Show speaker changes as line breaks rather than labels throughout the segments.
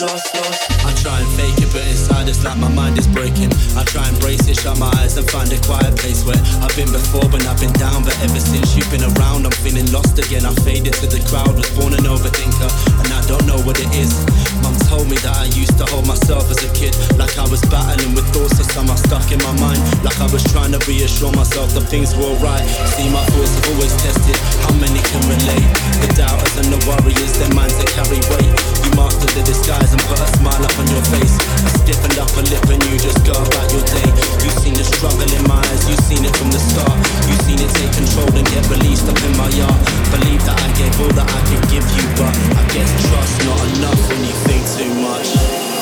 lost, lost, lost. I try and fake it, but inside it's like my mind is breaking. I try and brace it, shut my eyes and find a quiet place where I've been before, but I've been down. But ever since you've been around, I'm feeling lost again. I faded to the crowd, was born an overthinker, and don't know what it is. Mum told me that I used to hold myself as a kid, like I was battling with thoughts of somehow stuck in my mind, like I was trying to reassure myself that things were alright. See, my thoughts have always tested how many can relate. The doubters and the worriers, their minds that carry weight. You mastered the disguise and put a smile up on your face. I stiffened up a lip and you just go about your
day. You've seen the struggle in my eyes, you've seen it from the start. You've seen it take control and get released up in my yard. Believe that I gave all that I could give you, but I guess trust not enough
when you think too much.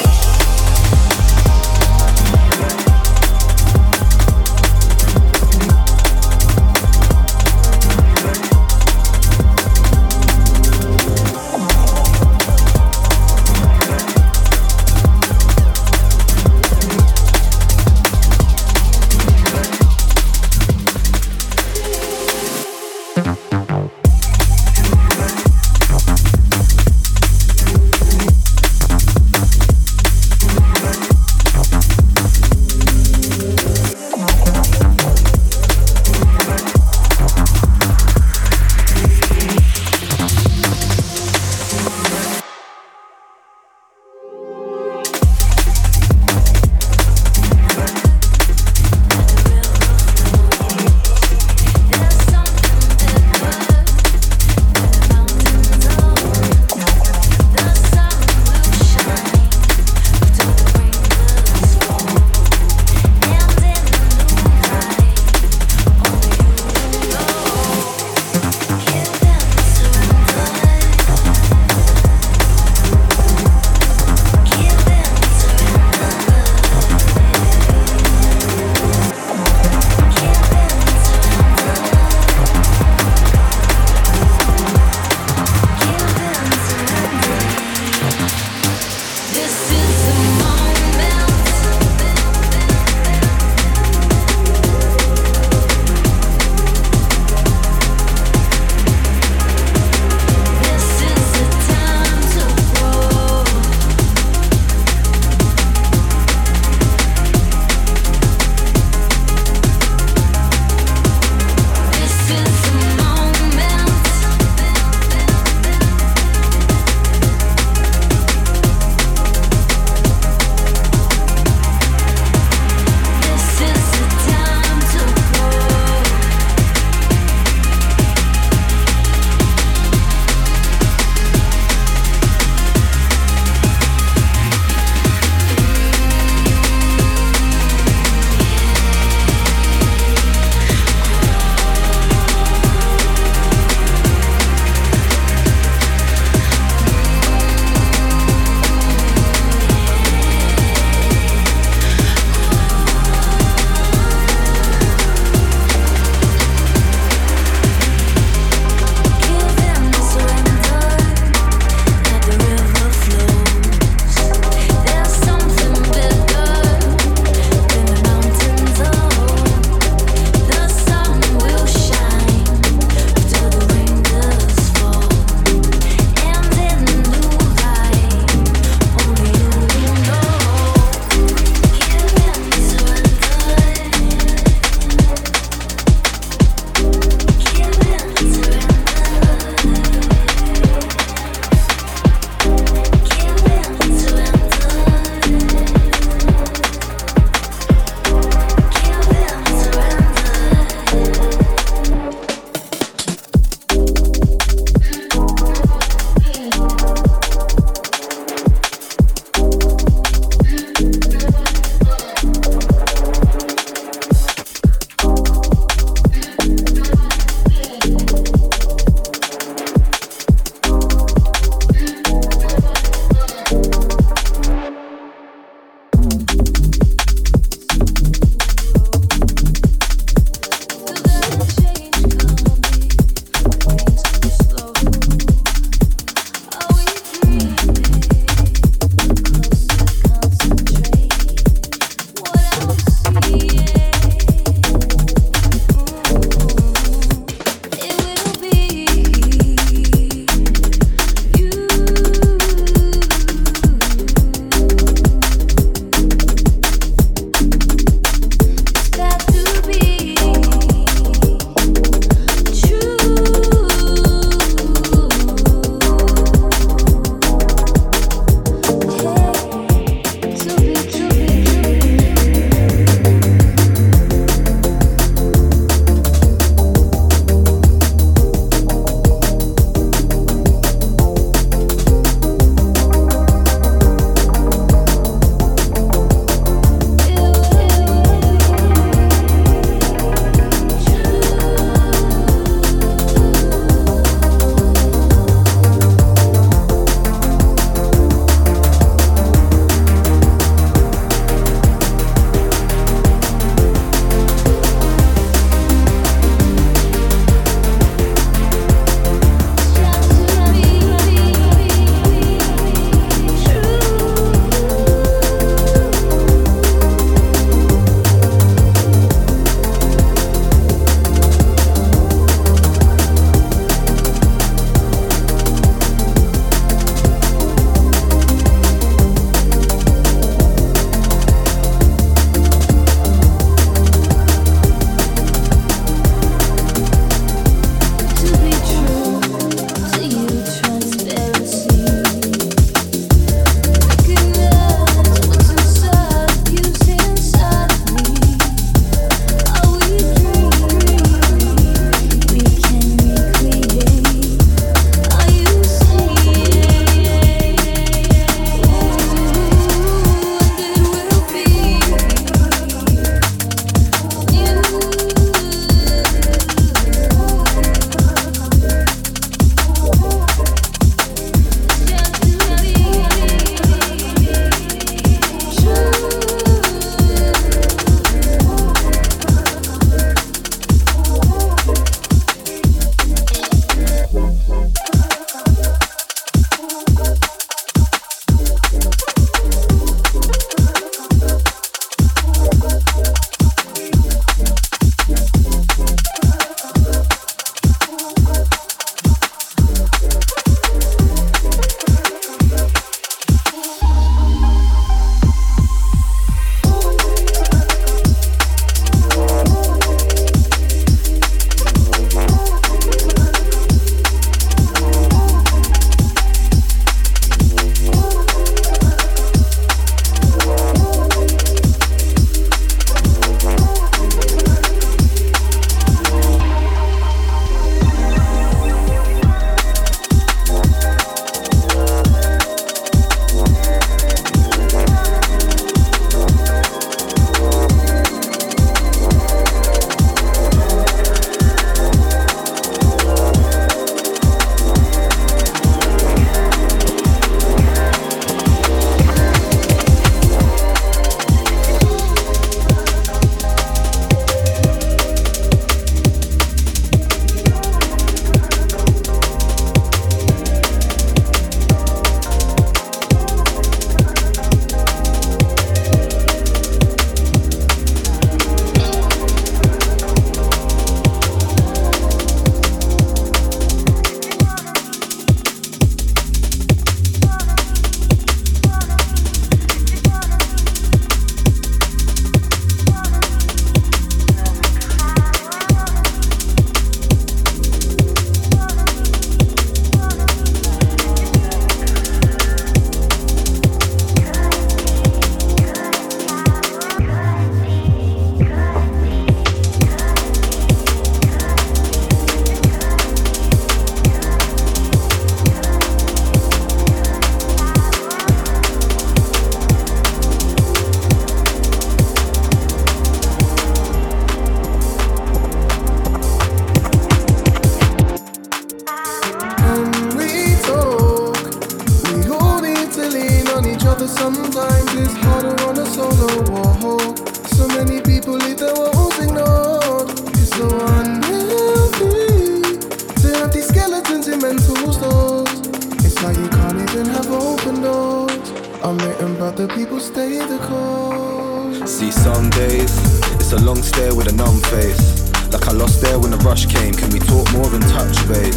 It's a long stare with a numb face. Like I lost there when the rush came. Can we talk more and touch base?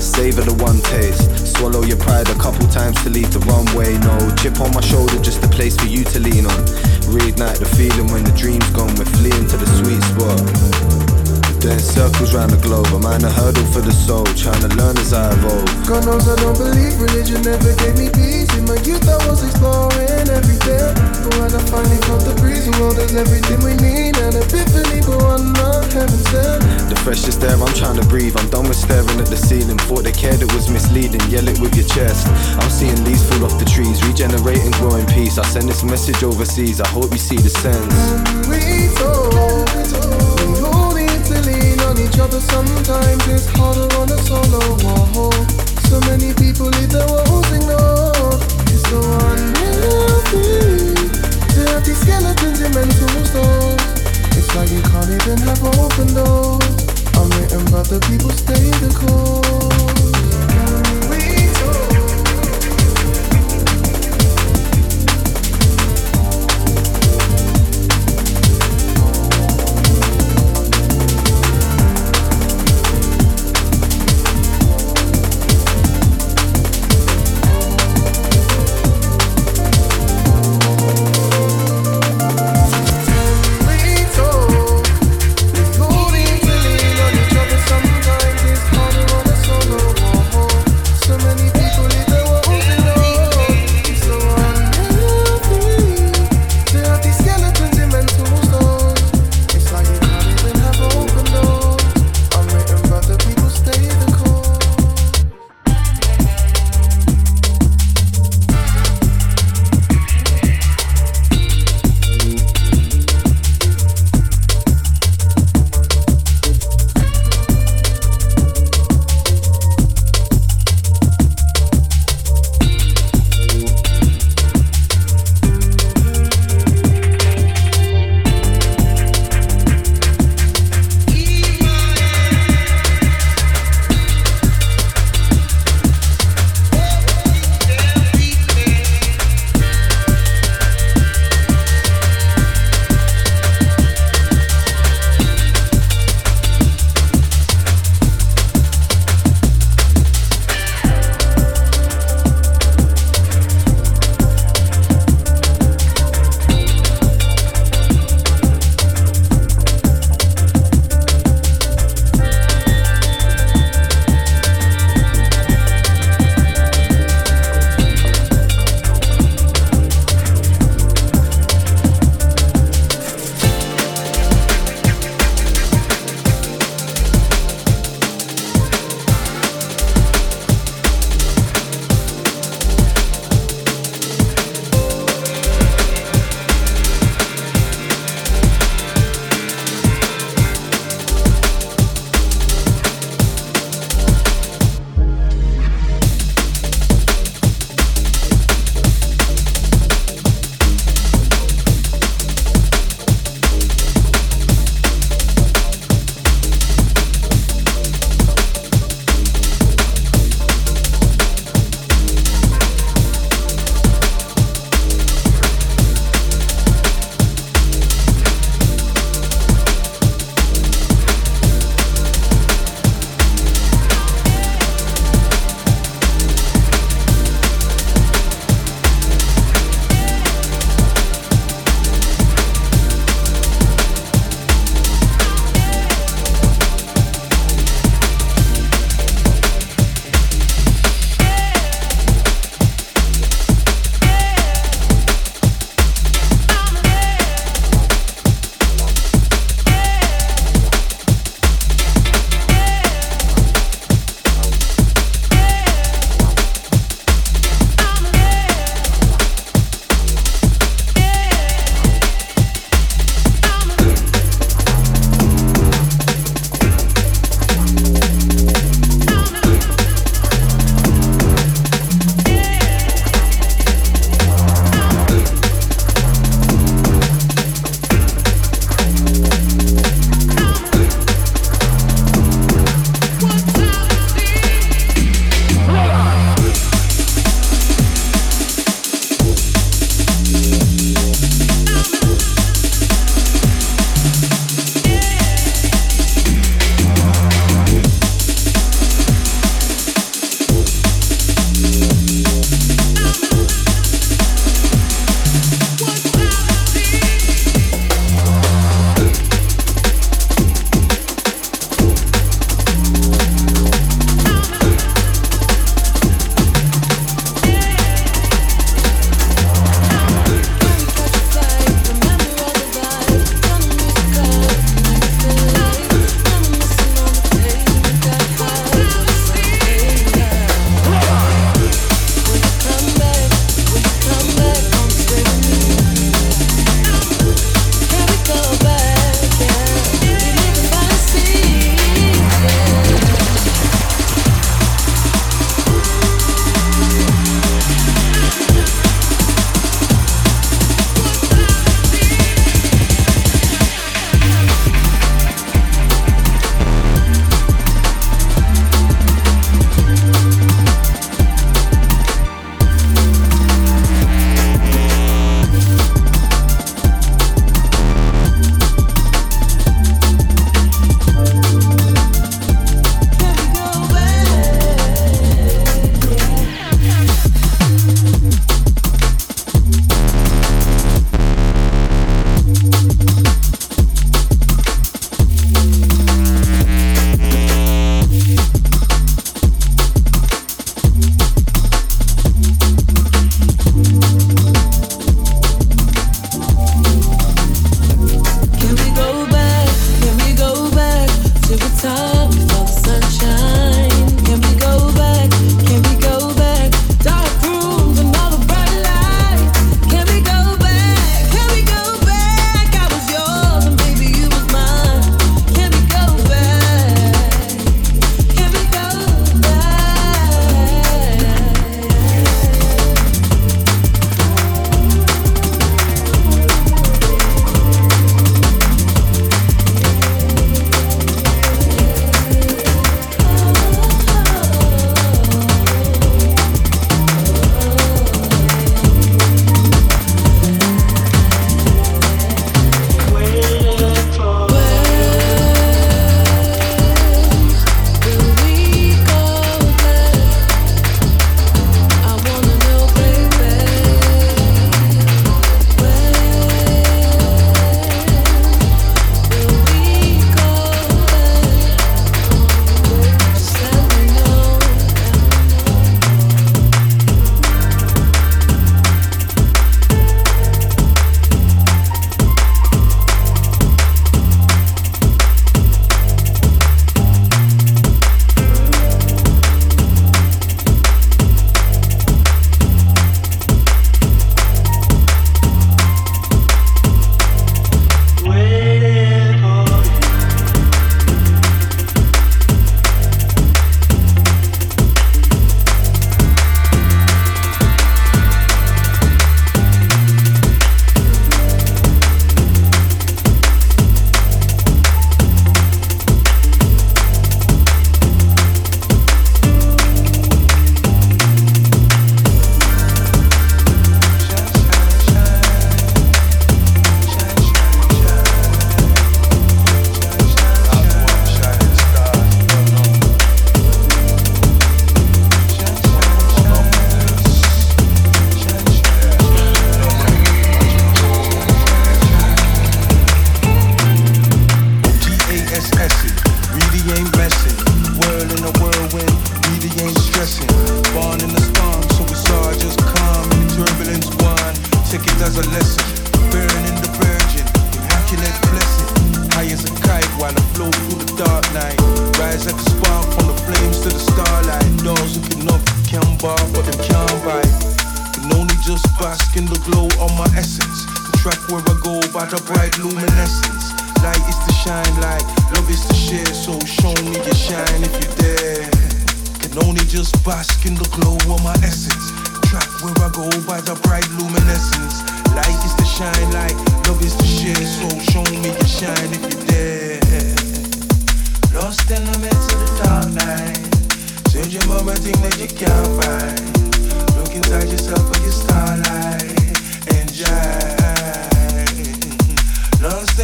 Savor the one taste. Swallow your pride a couple times to leave the runway. No chip on my shoulder, just a place for you to lean on. Reignite the feeling when the dream's gone. We're fleeing to the sweet spot. Doing circles round the globe, I'm on a hurdle for the soul, trying to learn as I evolve.
God knows I don't believe religion never gave me peace. In my youth, I was exploring every day. But when I finally felt the breeze, the world is everything we need. An epiphany, but one not heaven sent.
The freshest air, I'm trying to breathe. I'm done with staring at the ceiling. Thought they cared, it was misleading. Yell it with your chest. I'm seeing leaves fall off the trees, regenerating, growing peace. I send this message overseas. I hope you see the sense.
We told, we all need to lean on each other. Sometimes it's harder on a solo. Whoa. So many people leave their woes ignored. It's so unhealthy these skeletons in mental stores. It's like you can't even have open doors. I'm waiting, but the people stay the course.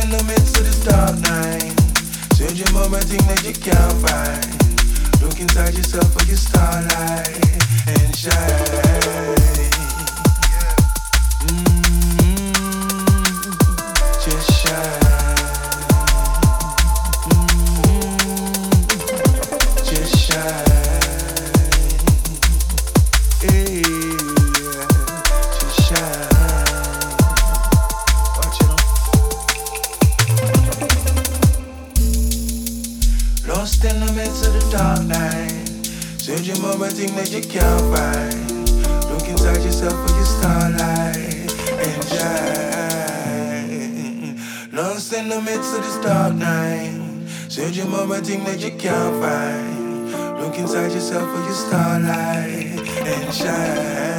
in the midst of this dark night. Searching your my thing that you can't find. Look inside yourself for your starlight and shine. can't find. Look inside yourself for your starlight and shine.